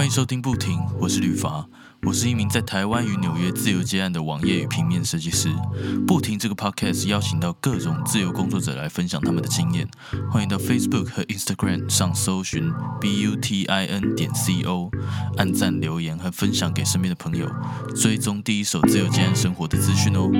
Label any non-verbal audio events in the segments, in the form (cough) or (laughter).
欢迎收听不停，我是吕伐，我是一名在台湾与纽约自由接案的网页与平面设计师。不停这个 podcast 邀请到各种自由工作者来分享他们的经验，欢迎到 Facebook 和 Instagram 上搜寻 b u t i n 点 c o，按赞留言和分享给身边的朋友，追踪第一手自由接案生活的资讯哦。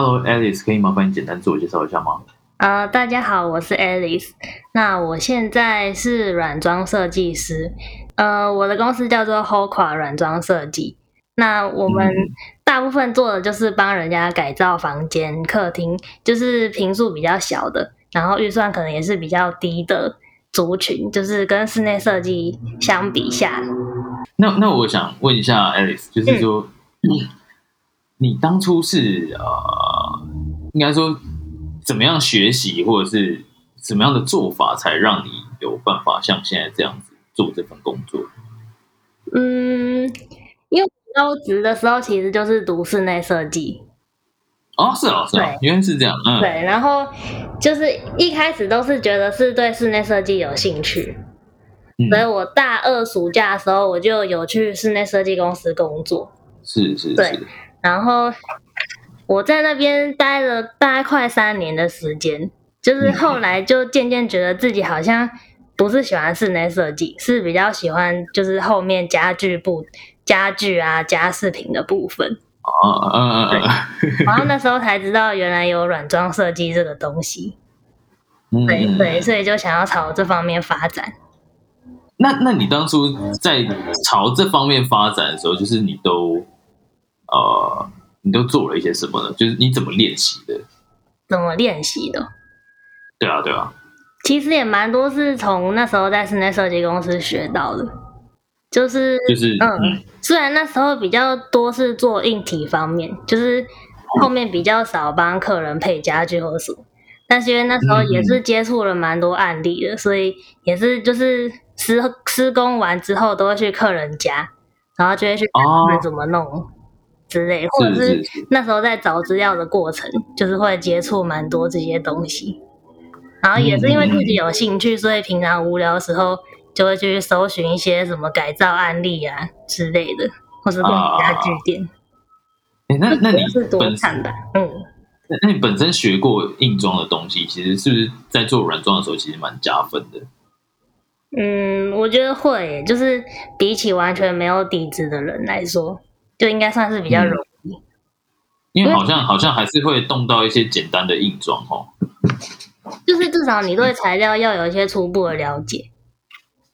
Hello Alice，可以麻烦你简单自我介绍一下吗？呃，大家好，我是 Alice。那我现在是软装设计师，呃，我的公司叫做 Hoka 软装设计。那我们大部分做的就是帮人家改造房间、客厅，就是平数比较小的，然后预算可能也是比较低的族群，就是跟室内设计相比下。那那我想问一下 Alice，就是说。你当初是呃，应该说怎么样学习，或者是怎么样的做法，才让你有办法像现在这样子做这份工作？嗯，因为高职的时候其实就是读室内设计。哦，是哦，是哦，原来是这样。嗯，对，然后就是一开始都是觉得是对室内设计有兴趣，所以我大二暑假的时候我就有去室内设计公司工作。是是，对。然后我在那边待了大概快三年的时间，就是后来就渐渐觉得自己好像不是喜欢室内设计，是比较喜欢就是后面家具部、家具啊、家饰品的部分。哦，嗯嗯嗯。然后那 (laughs) 时候才知道原来有软装设计这个东西。对对，所以就想要朝这方面发展。那那你当初在朝这方面发展的时候，就是你都。呃，你都做了一些什么呢？就是你怎么练习的？怎么练习的？对啊，对啊。其实也蛮多是从那时候在室内设计公司学到的，就是就是嗯，虽然那时候比较多是做硬体方面，就是后面比较少帮客人配家具或什么，但是因为那时候也是接触了蛮多案例的，所以也是就是施施工完之后都会去客人家，然后就会去看他们怎么弄。之类，或者是那时候在找资料的过程，就是会接触蛮多这些东西。然后也是因为自己有兴趣，所以平常无聊的时候就会去搜寻一些什么改造案例啊之类的，或是逛家具店。哎，那那你是多看的？嗯，那你本身学过硬装的东西，其实是不是在做软装的时候其实蛮加分的？嗯，我觉得会，就是比起完全没有底子的人来说。就应该算是比较容易，因为好像好像还是会动到一些简单的硬装哦。就是至少你对材料要有一些初步的了解，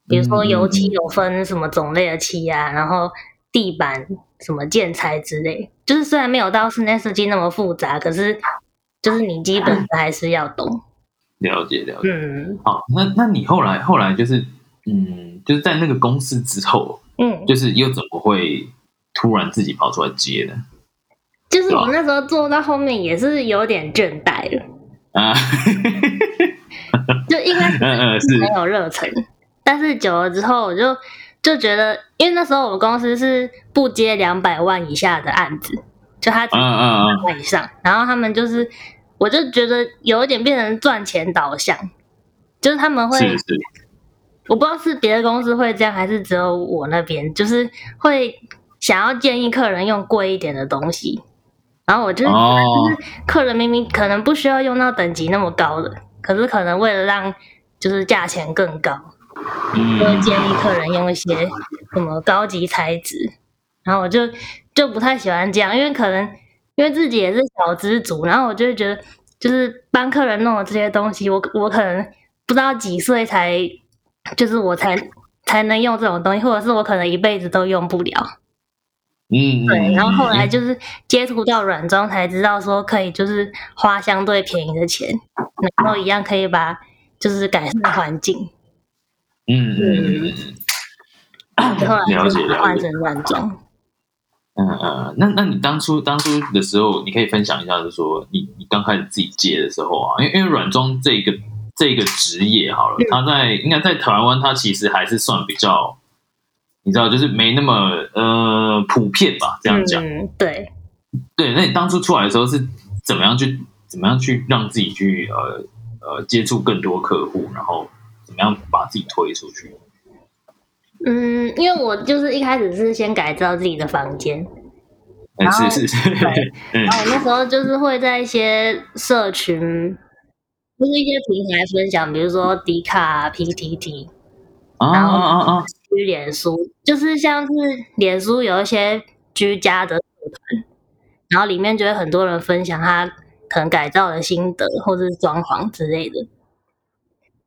比如说油漆有分什么种类的漆啊，然后地板什么建材之类。就是虽然没有到室内设计那么复杂，可是就是你基本的还是要懂。了解了解。嗯，好，那那你后来后来就是嗯，就是在那个公司之后，嗯，就是又怎么会？突然自己跑出来接的，就是我那时候坐到后面也是有点倦怠了。啊，(laughs) 就应该是。没有热忱，但是久了之后我就就觉得，因为那时候我们公司是不接两百万以下的案子，就他嗯嗯百万以上，然后他们就是我就觉得有一点变成赚钱导向，就是他们会，我不知道是别的公司会这样，还是只有我那边，就是会。想要建议客人用贵一点的东西，然后我就就是客人明明可能不需要用到等级那么高的，可是可能为了让就是价钱更高，就会建议客人用一些什么高级材质，然后我就就不太喜欢这样，因为可能因为自己也是小资族，然后我就会觉得就是帮客人弄的这些东西，我我可能不知道几岁才就是我才才能用这种东西，或者是我可能一辈子都用不了。嗯，对，然后后来就是接触到软装，才知道说可以就是花相对便宜的钱，然后一样可以把就是改善环境。嗯嗯嗯。后来就换成软装。嗯嗯，那那你当初当初的时候，你可以分享一下，就是说你你刚开始自己接的时候啊，因为因为软装这个这个职业好了，它在应该在台湾，它其实还是算比较，你知道，就是没那么呃普遍吧，这样讲。对对，那你当初出来的时候是怎么样去怎么样去让自己去呃呃接触更多客户，然后怎么样把自己推出去？嗯，因为我就是一开始是先改造自己的房间，然后是是是，(laughs) 然后那时候就是会在一些社群，就是一些平台分享，比如说迪卡、PTT，然后啊啊去脸书，就是像是脸书有一些居家的社团，然后里面就会很多人分享他可能改造的心得或者是装潢之类的，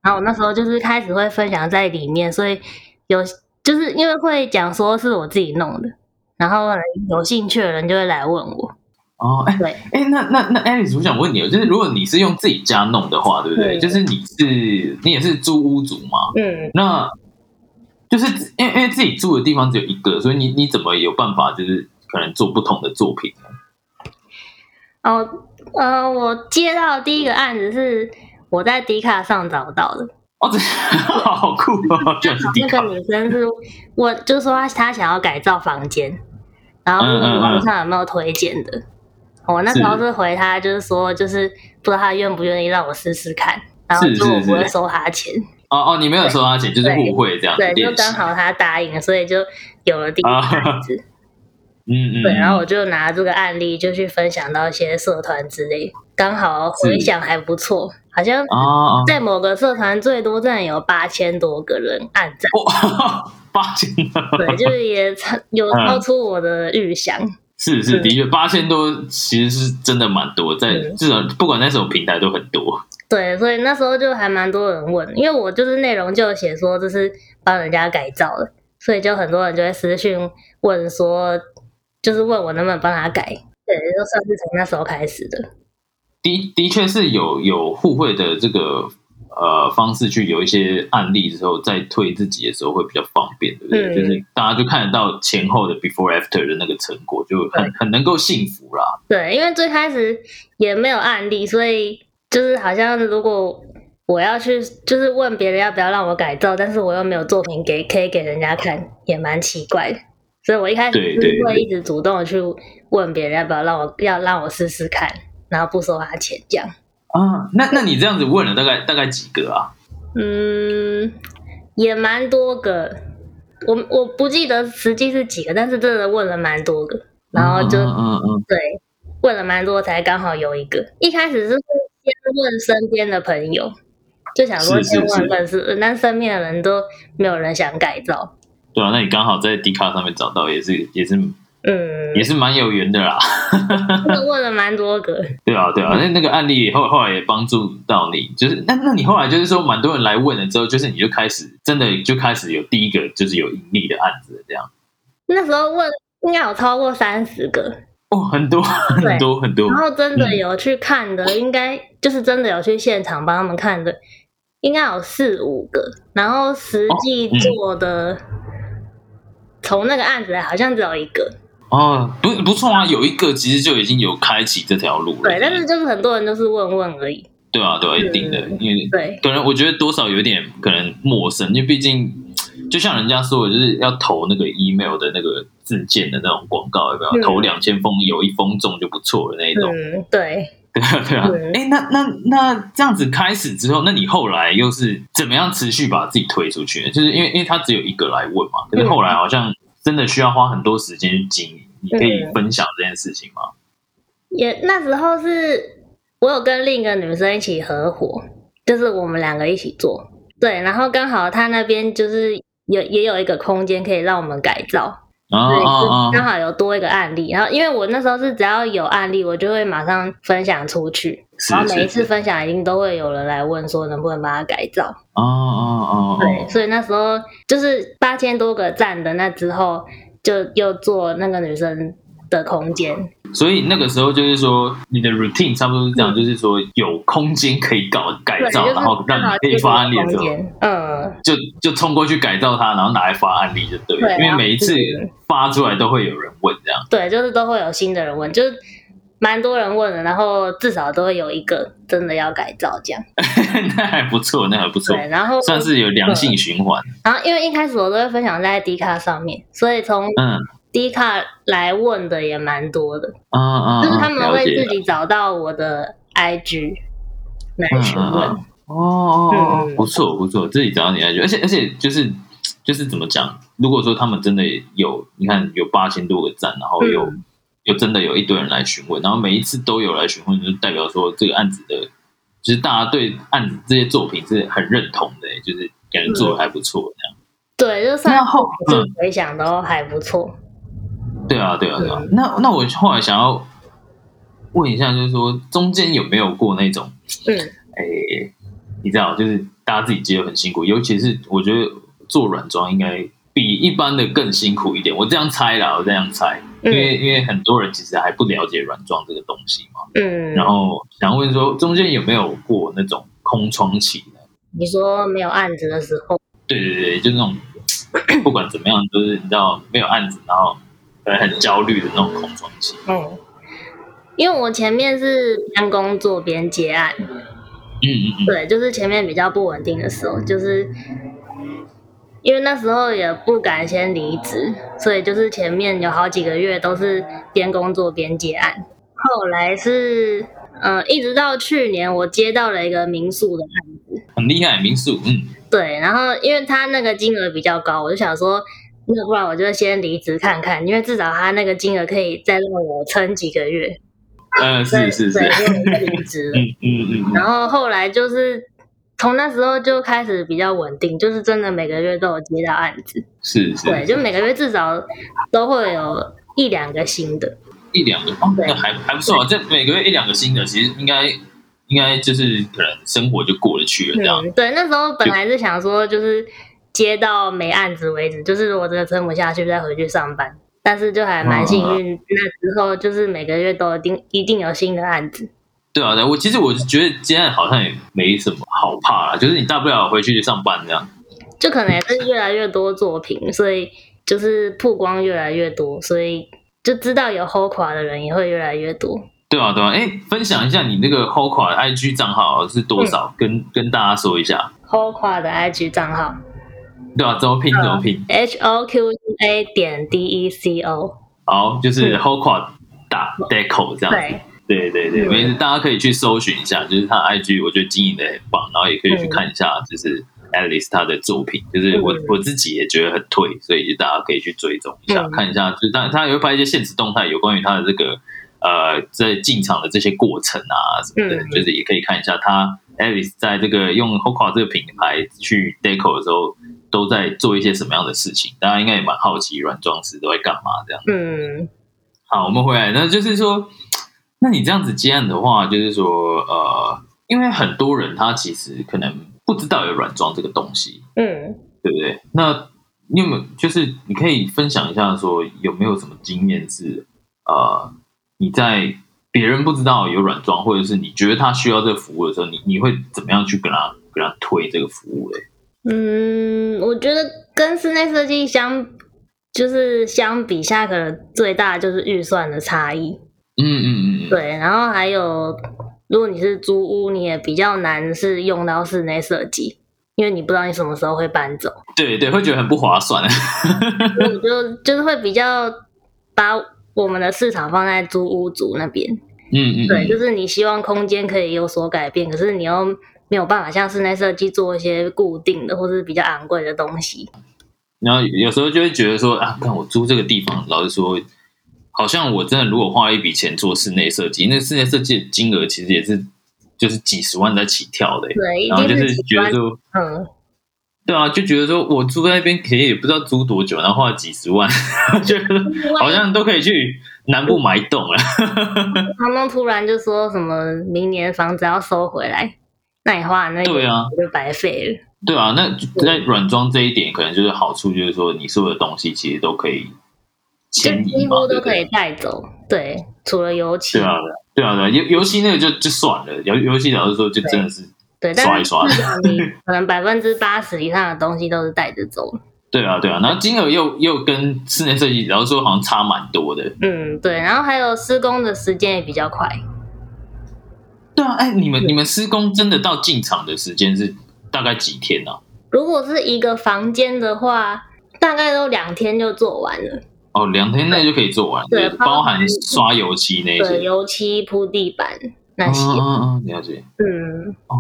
然后我那时候就是开始会分享在里面，所以有。就是因为会讲说是我自己弄的，然后有兴趣的人就会来问我。哦，哎，对，哎，那那那，Alice，我想问你，就是如果你是用自己家弄的话，对不对？就是你是你也是租屋主嘛？嗯，那就是因为因为自己住的地方只有一个，所以你你怎么有办法就是可能做不同的作品呢？哦，呃，我接到第一个案子是我在迪卡上找到的。哦，这 (laughs) 好酷哦！那个女生是我，就是说她她想要改造房间，然后网上有没有推荐的？我那时候是回她，就是说，就是不知道她愿不愿意让我试试看，然后就我不会收她钱。哦哦，你没有收他钱，就是互惠这样。对，就刚好他答应了，所以就有了第一个案子。(laughs) 嗯嗯。对，然后我就拿这个案例就去分享到一些社团之类，刚好回响还不错。好像在某个社团最多站有八千多个人按赞，八千对，就是也超有超出我的预想。是是，的确八千多其实是真的蛮多，在至少不管在什么平台都很多。对，所以那时候就还蛮多人问，因为我就是内容就写说这是帮人家改造的，所以就很多人就会私讯问说，就是问我能不能帮他改。对，就算是从那时候开始的。的的确是有有互惠的这个呃方式去有一些案例之后再推自己的时候会比较方便，对不对？就是大家就看得到前后的 before after 的那个成果，就很很能够幸福啦。对，因为最开始也没有案例，所以就是好像如果我要去就是问别人要不要让我改造，但是我又没有作品给可以给人家看，也蛮奇怪的。所以我一开始是会一直主动的去问别人要不要让我要让我试试看。然后不收他钱，这样啊？那那你这样子问了大概大概几个啊？嗯，也蛮多个，我我不记得实际是几个，但是真的问了蛮多个，然后就嗯嗯对，问了蛮多才刚好有一个。一开始是先问身边的朋友，就想说先问认识，但身边的人都没有人想改造。对啊，那你刚好在 D 卡上面找到，也是也是。嗯，也是蛮有缘的啦。问了蛮多个。(laughs) 对啊，对啊，那那个案例后后来也帮助到你，就是那那你后来就是说，蛮多人来问了之后，就是你就开始真的就开始有第一个就是有盈利的案子这样。那时候问应该有超过三十个哦，很多很多很多。然后真的有去看的，应该就是真的有去现场帮他们看的，应该有四五个。然后实际做的，从那个案子来好像只有一个。哦，不不错啊，有一个其实就已经有开启这条路了。对，但是就是很多人都是问问而已。对啊，对啊，一定的，因为对，可能我觉得多少有点可能陌生，因为毕竟就像人家说的，就是要投那个 email 的那个自荐的那种广告，有没有？投两千封，有一封中就不错的那一种。嗯，对，(laughs) 对啊，对啊。哎，那那那这样子开始之后，那你后来又是怎么样持续把自己推出去？就是因为因为他只有一个来问嘛，可是后来好像。真的需要花很多时间去经营，你可以分享这件事情吗？也那时候是我有跟另一个女生一起合伙，就是我们两个一起做，对，然后刚好他那边就是有也有一个空间可以让我们改造。哦，刚好有多一个案例，然后因为我那时候是只要有案例，我就会马上分享出去，然后每一次分享一定都会有人来问说能不能帮他改造。哦哦哦，对，所以那时候就是八千多个赞的那之后，就又做那个女生的空间。所以那个时候就是说，你的 routine 差不多是这样，就是说有空间可以搞改造，然后让你可以发案例的时候，嗯，就就冲过去改造它，然后拿来发案例就对了。因为每一次发出来都会有人问这样。对，就是都会有新的人问，就是蛮多人问的，然后至少都会有一个真的要改造这样。(laughs) 那还不错，那还不错。对，然后算是有良性循环。然后因为一开始我都会分享在 D 卡上面，所以从嗯。D 卡来问的也蛮多的，啊啊，就是他们会自己找到我的 IG 来询问，哦哦，不错不错，自己找到你 IG，而且而且就是就是怎么讲？如果说他们真的有，你看有八千多个赞，然后有有真的有一堆人来询问，然后每一次都有来询问，就代表说这个案子的，其实大家对案子这些作品是很认同的，就是感觉做的还不错这样。对，就算后回想都还不错。对啊，对啊，对啊。那那我后来想要问一下，就是说中间有没有过那种，嗯，哎，你知道，就是大家自己接很辛苦，尤其是我觉得做软装应该比一般的更辛苦一点。我这样猜啦，我这样猜，因为因为很多人其实还不了解软装这个东西嘛，嗯。然后想问说，中间有没有过那种空窗期呢？你说没有案子的时候？对对对，就那种不管怎么样，就是你知道没有案子，然后。很焦虑的那种恐慌期。嗯，因为我前面是边工作边接案。嗯嗯嗯。对，就是前面比较不稳定的时候，就是因为那时候也不敢先离职，所以就是前面有好几个月都是边工作边接案。后来是，呃，一直到去年我接到了一个民宿的案子。很厉害，民宿。嗯。对，然后因为他那个金额比较高，我就想说。那不然我就先离职看看，因为至少他那个金额可以再让我撑几个月。嗯，是是是，离职了。嗯嗯嗯。(laughs) 然后后来就是从那时候就开始比较稳定，就是真的每个月都有接到案子。是是。对，就每个月至少都会有一两个新的。一两个哦，那还还不错啊。这每个月一两个新的，其实应该应该就是可能生活就过得去了这样。对，那时候本来是想说就是。接到没案子为止，就是我真的撑不下去，再回去上班。但是就还蛮幸运，那之后就是每个月都一定一定有新的案子。对啊，对，我其实我觉得接案好像也没什么好怕啦，就是你大不了回去上班这样。就可能也是越来越多作品，所以就是曝光越来越多，所以就知道有 hold 垮的人也会越来越多。对啊，对啊，哎，分享一下你那个 hold 垮的 IG 账号是多少？跟跟大家说一下 hold 垮的 IG 账号。对啊，怎么拼？怎么拼？H O Q U A 点 D E C O。好，就是 Hoqua 打 Deco 这样子。对对对，没事，大家可以去搜寻一下，就是他 IG，我觉得经营的很棒，然后也可以去看一下，就是 Alice 他的作品，就是我我自己也觉得很推，所以大家可以去追踪一下，看一下，就是他他也会拍一些现实动态，有关于他的这个呃在进场的这些过程啊什么的，就是也可以看一下他 Alice 在这个用 Hoqua 这个品牌去 Deco 的时候。都在做一些什么样的事情？大家应该也蛮好奇，软装师都在干嘛这样。嗯，好，我们回来，那就是说，那你这样子接案的话，就是说，呃，因为很多人他其实可能不知道有软装这个东西，嗯，对不对？那你有没有就是你可以分享一下，说有没有什么经验是，呃，你在别人不知道有软装，或者是你觉得他需要这个服务的时候，你你会怎么样去跟他跟他推这个服务嘞？嗯，我觉得跟室内设计相，就是相比下，可能最大就是预算的差异。嗯嗯嗯。对，然后还有，如果你是租屋，你也比较难是用到室内设计，因为你不知道你什么时候会搬走。对对，会觉得很不划算。(laughs) 我就就是会比较把我们的市场放在租屋族那边。嗯嗯。对，就是你希望空间可以有所改变，可是你要。没有办法像室内设计做一些固定的或是比较昂贵的东西，然后有时候就会觉得说啊，看我租这个地方，老实说，好像我真的如果花了一笔钱做室内设计，那室内设计的金额其实也是就是几十万在起跳的，对，然后就是觉得说，嗯，对啊，就觉得说我租在那边，其实也不知道租多久，然后花了几十万，(laughs) 觉得好像都可以去南部买一栋了。(laughs) 他们突然就说什么明年房子要收回来。那你花那对啊，就白费了。对啊，那在软装这一点，可能就是好处，就是说你所有的东西其实都可以就几乎都可以带走。对，除了油漆。对啊，对啊，对啊，油油漆那个就就算了，油油漆老实说就真的是对刷一刷。你可能百分之八十以上的东西都是带着走。(laughs) 对啊，对啊，然后金额又又跟室内设计，然后说好像差蛮多的。嗯，对，然后还有施工的时间也比较快。对啊，哎，你们你们施工真的到进场的时间是大概几天呢？如果是一个房间的话，大概都两天就做完了。哦，两天内就可以做完，对，包含刷油漆那些，油漆铺地板那些。嗯嗯嗯，了解。嗯，哦。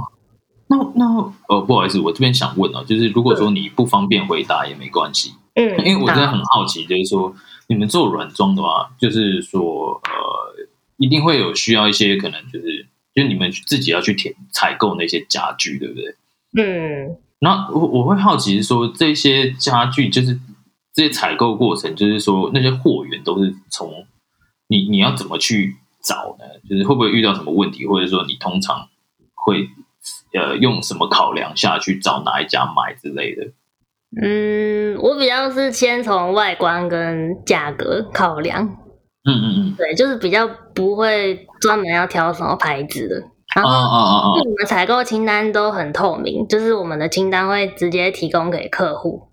那那呃，不好意思，我这边想问哦，就是如果说你不方便回答也没关系，嗯，因为我真的很好奇，就是说你们做软装的话，就是说呃，一定会有需要一些可能就是，就是你们自己要去填采购那些家具，对不对？嗯，那我我会好奇是说这些家具，就是这些采购过程，就是说那些货源都是从你你要怎么去找呢？就是会不会遇到什么问题，或者说你通常会？呃，用什么考量下去找哪一家买之类的？嗯，我比较是先从外观跟价格考量。嗯嗯嗯，对，就是比较不会专门要挑什么牌子的。然后，我们采购清单都很透明，就是我们的清单会直接提供给客户。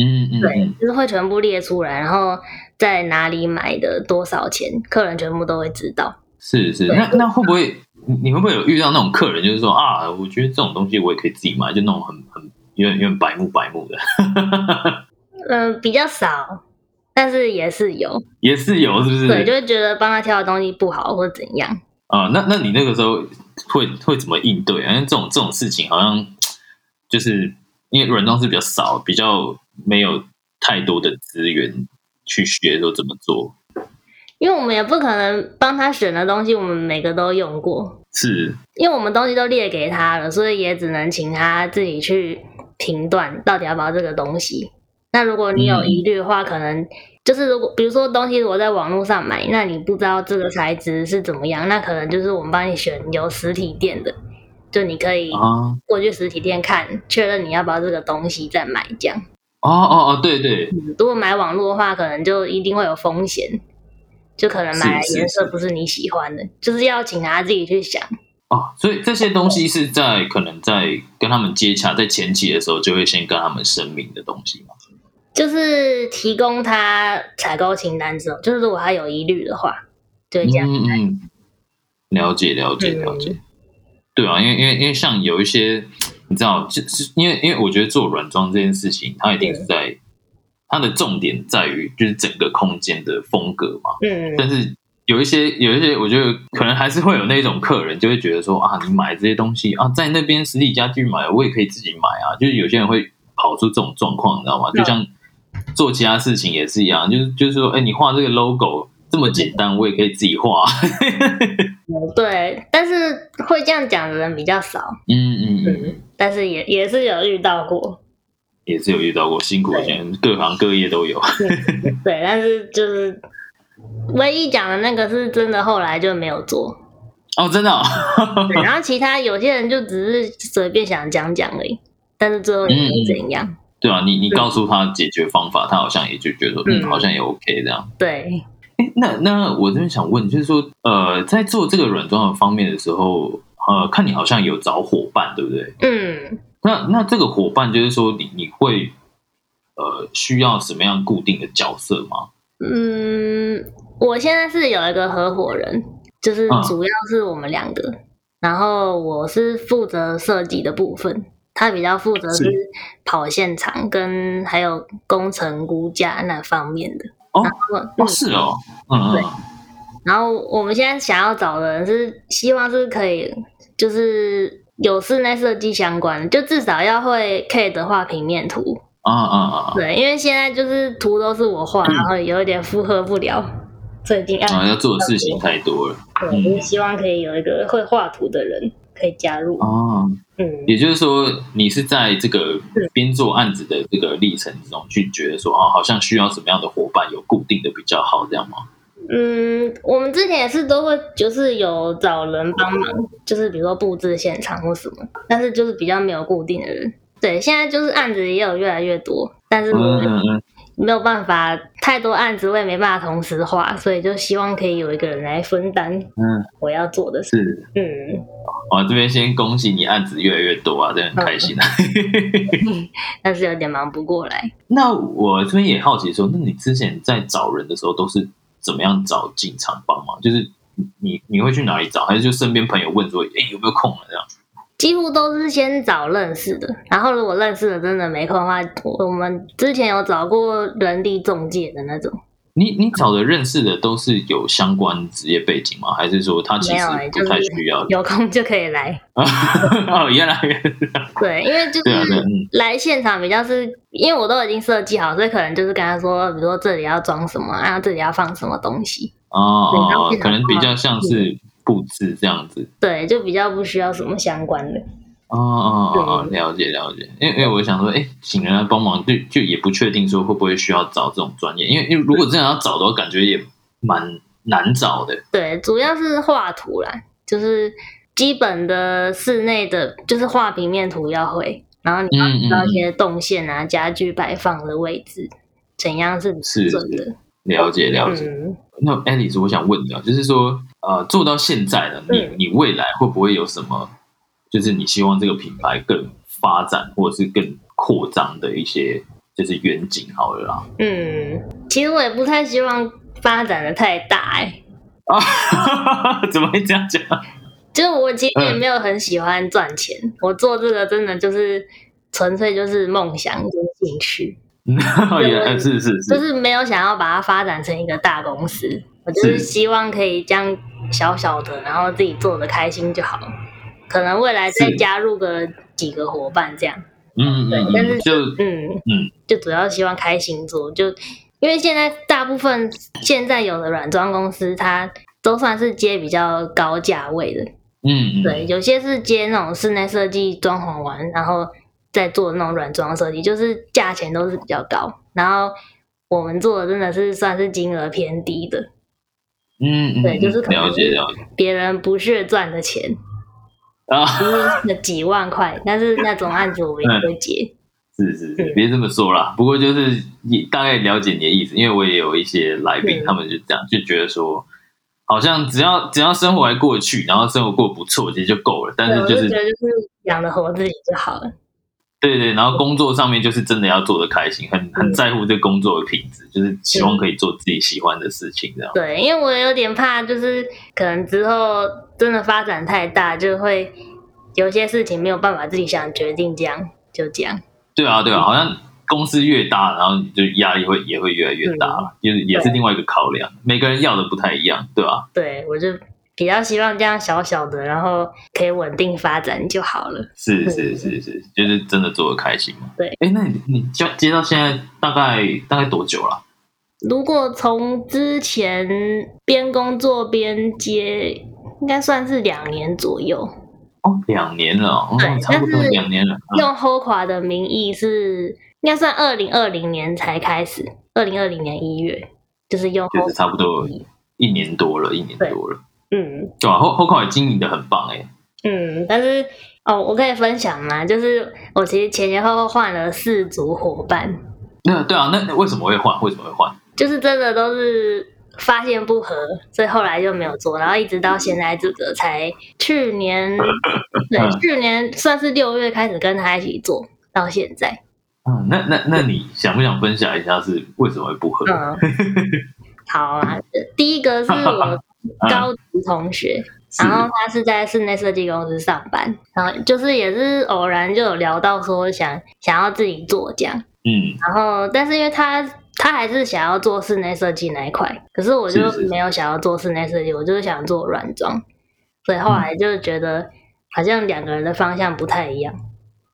嗯嗯，对，就是会全部列出来，然后在哪里买的多少钱，客人全部都会知道。是是，那那会不会？你你会不会有遇到那种客人，就是说啊，我觉得这种东西我也可以自己买，就那种很很有点有点白目白目的。(laughs) 嗯，比较少，但是也是有，也是有，是不是？对，就会觉得帮他挑的东西不好或者怎样。啊，那那你那个时候会会怎么应对？因为这种这种事情好像就是因为软装是比较少，比较没有太多的资源去学说怎么做。因为我们也不可能帮他选的东西，我们每个都用过。是，因为我们东西都列给他了，所以也只能请他自己去评断到底要不要这个东西。那如果你有疑虑的话，可能就是如果比如说东西我在网络上买，那你不知道这个材质是怎么样，那可能就是我们帮你选有实体店的，就你可以过去实体店看，确认你要不要这个东西再买这样。哦哦哦，对对。如果买网络的话，可能就一定会有风险。就可能买颜色不是你喜欢的，就是要请他自己去想哦。所以这些东西是在可能在跟他们接洽，在前期的时候就会先跟他们声明的东西吗？就是提供他采购清单之后，就是如果他有疑虑的话，对这样。嗯嗯，了解了解了解。对啊，因为因为因为像有一些你知道，就是因为因为我觉得做软装这件事情，它一定是在。它的重点在于就是整个空间的风格嘛，嗯，但是有一些有一些，我觉得可能还是会有那种客人就会觉得说啊，你买这些东西啊，在那边实体家具买，我也可以自己买啊，就是有些人会跑出这种状况，你知道吗？就像做其他事情也是一样，就是就是说，哎，你画这个 logo 这么简单，我也可以自己画。(laughs) 对，但是会这样讲的人比较少，嗯嗯嗯，但是也也是有遇到过。也是有遇到过辛苦钱，各行各业都有。(laughs) 对，但是就是唯一讲的那个是真的，后来就没有做。哦，真的。(laughs) 然后其他有些人就只是随便想讲讲而已，但是最后也没怎样。对啊，你你告诉他解决方法，他好像也就觉得嗯，好像也 OK 这样。对。哎，那那我这边想问，就是说，呃，在做这个软装的方面的时候，呃，看你好像有找伙伴，对不对？嗯。那那这个伙伴就是说，你你会呃需要什么样固定的角色吗？嗯，我现在是有一个合伙人，就是主要是我们两个，然后我是负责设计的部分，他比较负责是跑现场跟还有工程估价那方面的。哦，是哦，嗯对。然后我们现在想要找的人是希望是可以，就是。有室内设计相关，就至少要会 K 的画平面图啊啊啊！对，因为现在就是图都是我画，然后有一点负荷不了，最近啊要做的事情太多了。对，就是希望可以有一个会画图的人可以加入哦。嗯，也就是说，你是在这个边做案子的这个历程之中，去觉得说哦，好像需要什么样的伙伴有固定的比较好，这样吗？嗯，我们之前也是都会，就是有找人帮忙，就是比如说布置现场或什么，但是就是比较没有固定的人。对，现在就是案子也有越来越多，但是我们没有办法太多案子，我也没办法同时画，所以就希望可以有一个人来分担。嗯，我要做的是，嗯，我这边先恭喜你案子越来越多啊，真的很开心啊。(laughs) 但是有点忙不过来。那我这边也好奇说，那你之前在找人的时候都是怎么样找进场帮忙？就是你你会去哪里找，还是就身边朋友问说，哎，有没有空了这样？几乎都是先找认识的，然后如果认识的真的没空的话，我们之前有找过人力中介的那种。你你找的认识的都是有相关职业背景吗？还是说他其实不太需要？有空就可以来。(laughs) 哦，原来 (laughs) 对，因为就是来现场比较是，因为我都已经设计好，所以可能就是跟他说，比如说这里要装什么，然后这里要放什么东西。哦哦，可能比较像是。布置这样子，对，就比较不需要什么相关的。哦哦哦，了解了解。因为因为我想说，哎，请人来帮忙，就就也不确定说会不会需要找这种专业，因为因为如果真的要找的话，感觉也蛮难找的。对，主要是画图啦，就是基本的室内的，就是画平面图要会，然后你要知道一些动线啊、家具摆放的位置怎样是准的。了解了解。那 Alice，我想问你啊，就是说，呃，做到现在了，你你未来会不会有什么，就是你希望这个品牌更发展或者是更扩张的一些，就是远景？好了啦。嗯，其实我也不太希望发展的太大，哎。啊，(laughs) 怎么会这样讲？就是我其实也没有很喜欢赚钱，我做这个真的就是纯粹就是梦想跟兴趣。(laughs) 也是是是，就是没有想要把它发展成一个大公司，我就是希望可以这样小小的，然后自己做的开心就好。可能未来再加入个几个伙伴这样，嗯。嗯，但是就嗯嗯，就主要希望开心做，就因为现在大部分现在有的软装公司，它都算是接比较高价位的，嗯，对，有些是接那种室内设计装潢完，然后。再做那种软装设计，就是价钱都是比较高，然后我们做的真的是算是金额偏低的，嗯，对，就是了解了解，别人不屑赚的钱啊，那几万块，但是那种案子我也会接，是是是，别这么说啦，不过就是你大概了解你的意思，因为我也有一些来宾，他们就这样就觉得说，好像只要只要生活还过得去，然后生活过得不错，其实就够了，但是就是觉得就是养得活自己就好了。对对，然后工作上面就是真的要做的开心，很很在乎这工作的品质，就是希望可以做自己喜欢的事情，这样。对，因为我有点怕，就是可能之后真的发展太大，就会有些事情没有办法自己想决定，这样就这样。对啊，对啊，好像公司越大，然后就压力会也会越来越大，就是也是另外一个考量。每个人要的不太一样，对吧？对，我就。比较希望这样小小的，然后可以稳定发展就好了。是是是是，就是真的做的开心嘛？对。哎，那你你接接到现在大概大概多久了？如果从之前边工作边接，应该算是两年左右。哦，两年了，哦，差不多两年了。用 HOKA 的名义是应该算二零二零年才开始，二零二零年一月就是用，就是差不多一年多了，一年多了。嗯，对啊，后后考也经营的很棒哎。嗯，但是哦，我可以分享吗？就是我其实前前后后换了四组伙伴。那对啊，那那为什么会换？为什么会换？就是真的都是发现不合，所以后来就没有做，然后一直到现在这个才去年，(laughs) 对，去年算是六月开始跟他一起做到现在。嗯，那那那你想不想分享一下是为什么会不合？嗯，好啊，第一个是我。高职同学，然后他是在室内设计公司上班，然后就是也是偶然就有聊到说想想要自己做这样，嗯，然后但是因为他他还是想要做室内设计那一块，可是我就没有想要做室内设计，我就是想做软装，所以后来就觉得好像两个人的方向不太一样，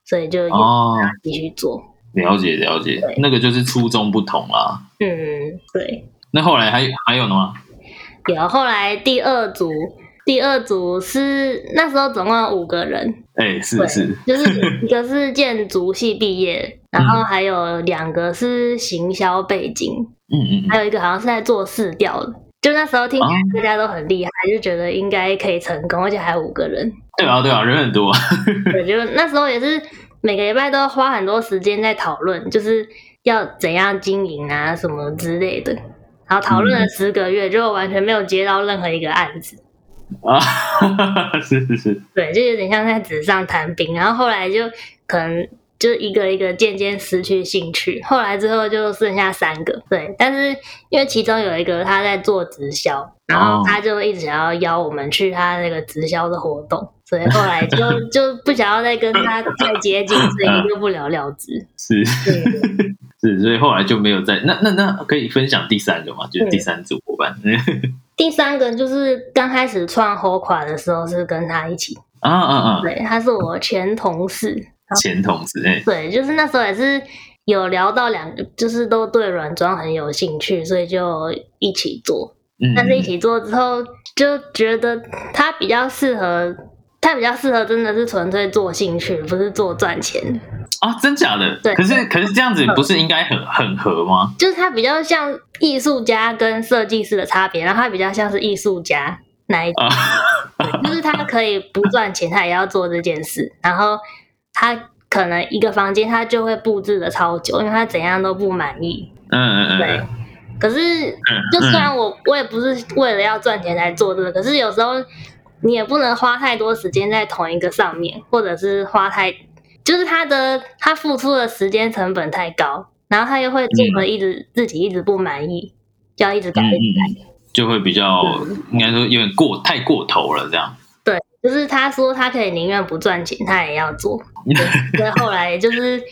所以就哦。继续做，了解了解，那个就是初衷不同啦，嗯，对，那后来还还有呢？吗？有后来第二组，第二组是那时候总共有五个人，哎，是是，就是一个是建筑系毕业，然后还有两个是行销背景，嗯嗯，还有一个好像是在做试调的。就那时候听大家都很厉害，就觉得应该可以成功，而且还有五个人。对啊对啊，人很多。(laughs) 对，就那时候也是每个礼拜都花很多时间在讨论，就是要怎样经营啊什么之类的。然后讨论了十个月，就完全没有接到任何一个案子。啊，(laughs) 是是是，对，就有点像在纸上谈兵。然后后来就可能。就一个一个渐渐失去兴趣，后来之后就剩下三个，对。但是因为其中有一个他在做直销，然后他就一直想要邀我们去他那个直销的活动，所以后来就就不想要再跟他再接近，所以就不了了之。(laughs) 是 (laughs) 是，所以后来就没有再那那那可以分享第三个嘛？就是第三组伙伴。(laughs) 第三个就是刚开始创火垮的时候是跟他一起啊啊啊！对，他是我前同事。前同事哎，对，就是那时候也是有聊到两个，就是都对软装很有兴趣，所以就一起做。嗯，但是一起做之后，就觉得他比较适合，他比较适合真的是纯粹做兴趣，不是做赚钱啊？真假的？对。可是可是这样子不是应该很很合吗？就是他比较像艺术家跟设计师的差别，然后他比较像是艺术家那一种，就是他可以不赚钱，他也要做这件事，然后。他可能一个房间，他就会布置的超久，因为他怎样都不满意。嗯嗯嗯。对。可是，就虽然我我也不是为了要赚钱来做这个，可是有时候你也不能花太多时间在同一个上面，或者是花太，就是他的他付出的时间成本太高，然后他又会做的一直自己一直不满意，就要一直改，就会比较应该说有点过太过头了这样。对，就是他说他可以宁愿不赚钱，他也要做。(laughs) 所以后来就是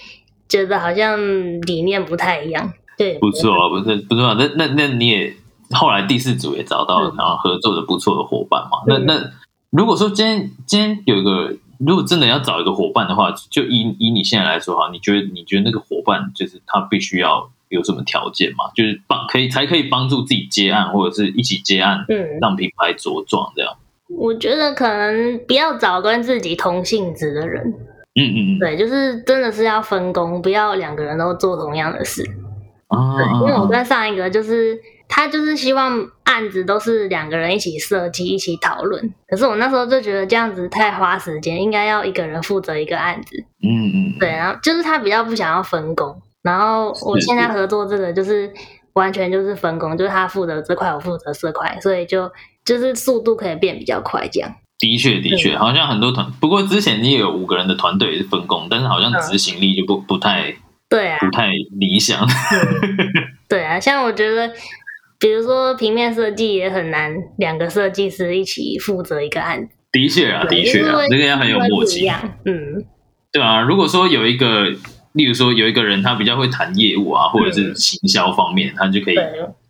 觉得好像理念不太一样，对，不错啊，不是不错啊。那那那你也后来第四组也找到然后合作的不错的伙伴嘛？那那如果说今天今天有一个，如果真的要找一个伙伴的话，就以以你现在来说哈，你觉得你觉得那个伙伴就是他必须要有什么条件嘛？就是帮可以才可以帮助自己接案或者是一起接案，嗯，让品牌茁壮这样。我觉得可能不要找跟自己同性质的人。嗯嗯嗯，对，就是真的是要分工，不要两个人都做同样的事。啊，对，因为我跟上一个就是他就是希望案子都是两个人一起设计、一起讨论。可是我那时候就觉得这样子太花时间，应该要一个人负责一个案子。嗯嗯，对，然后就是他比较不想要分工。然后我现在合作这个就是完全就是分工，就是他负责这块，我负责这块，所以就就是速度可以变比较快，这样。的确，的确，好像很多团。不过之前你也有五个人的团队是分工，但是好像执行力就不不太对啊，不太理想。对啊，像我觉得，比如说平面设计也很难，两个设计师一起负责一个案子。的确啊，的确啊，这个要很有默契。嗯，对啊，如果说有一个，例如说有一个人他比较会谈业务啊，或者是行销方面，他就可以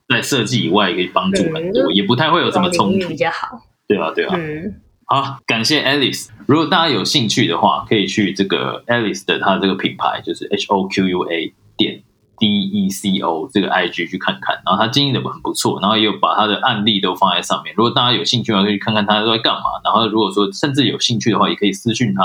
在设计以外可以帮助很多，也不太会有什么冲突，比较好。对啊，对啊。嗯。好，感谢 Alice。如果大家有兴趣的话，可以去这个 Alice 的他这个品牌，就是 H O Q U A 点 D E C O 这个 I G 去看看。然后他经营的很不错，然后也有把他的案例都放在上面。如果大家有兴趣的话，可以看看他都在干嘛。然后如果说甚至有兴趣的话，也可以私讯他，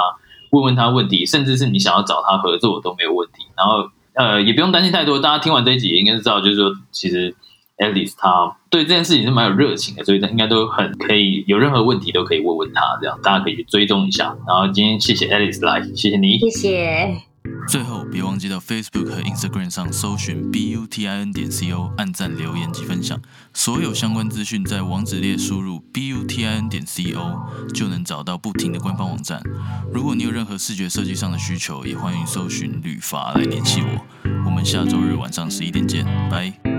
问问他问题，甚至是你想要找他合作都没有问题。然后呃，也不用担心太多。大家听完这一集，应该知道，就是说其实。Alice，他对这件事情是蛮有热情的，所以他应该都很可以，有任何问题都可以问问他，这样大家可以去追踪一下。然后今天谢谢 Alice 来，谢谢你，谢谢。最后别忘记到 Facebook 和 Instagram 上搜寻 B U T I N 点 C O，按赞、留言及分享。所有相关资讯在网址列输入 B U T I N 点 C O 就能找到不停的官方网站。如果你有任何视觉设计上的需求，也欢迎搜寻旅发来联系我。我们下周日晚上十一点见，拜。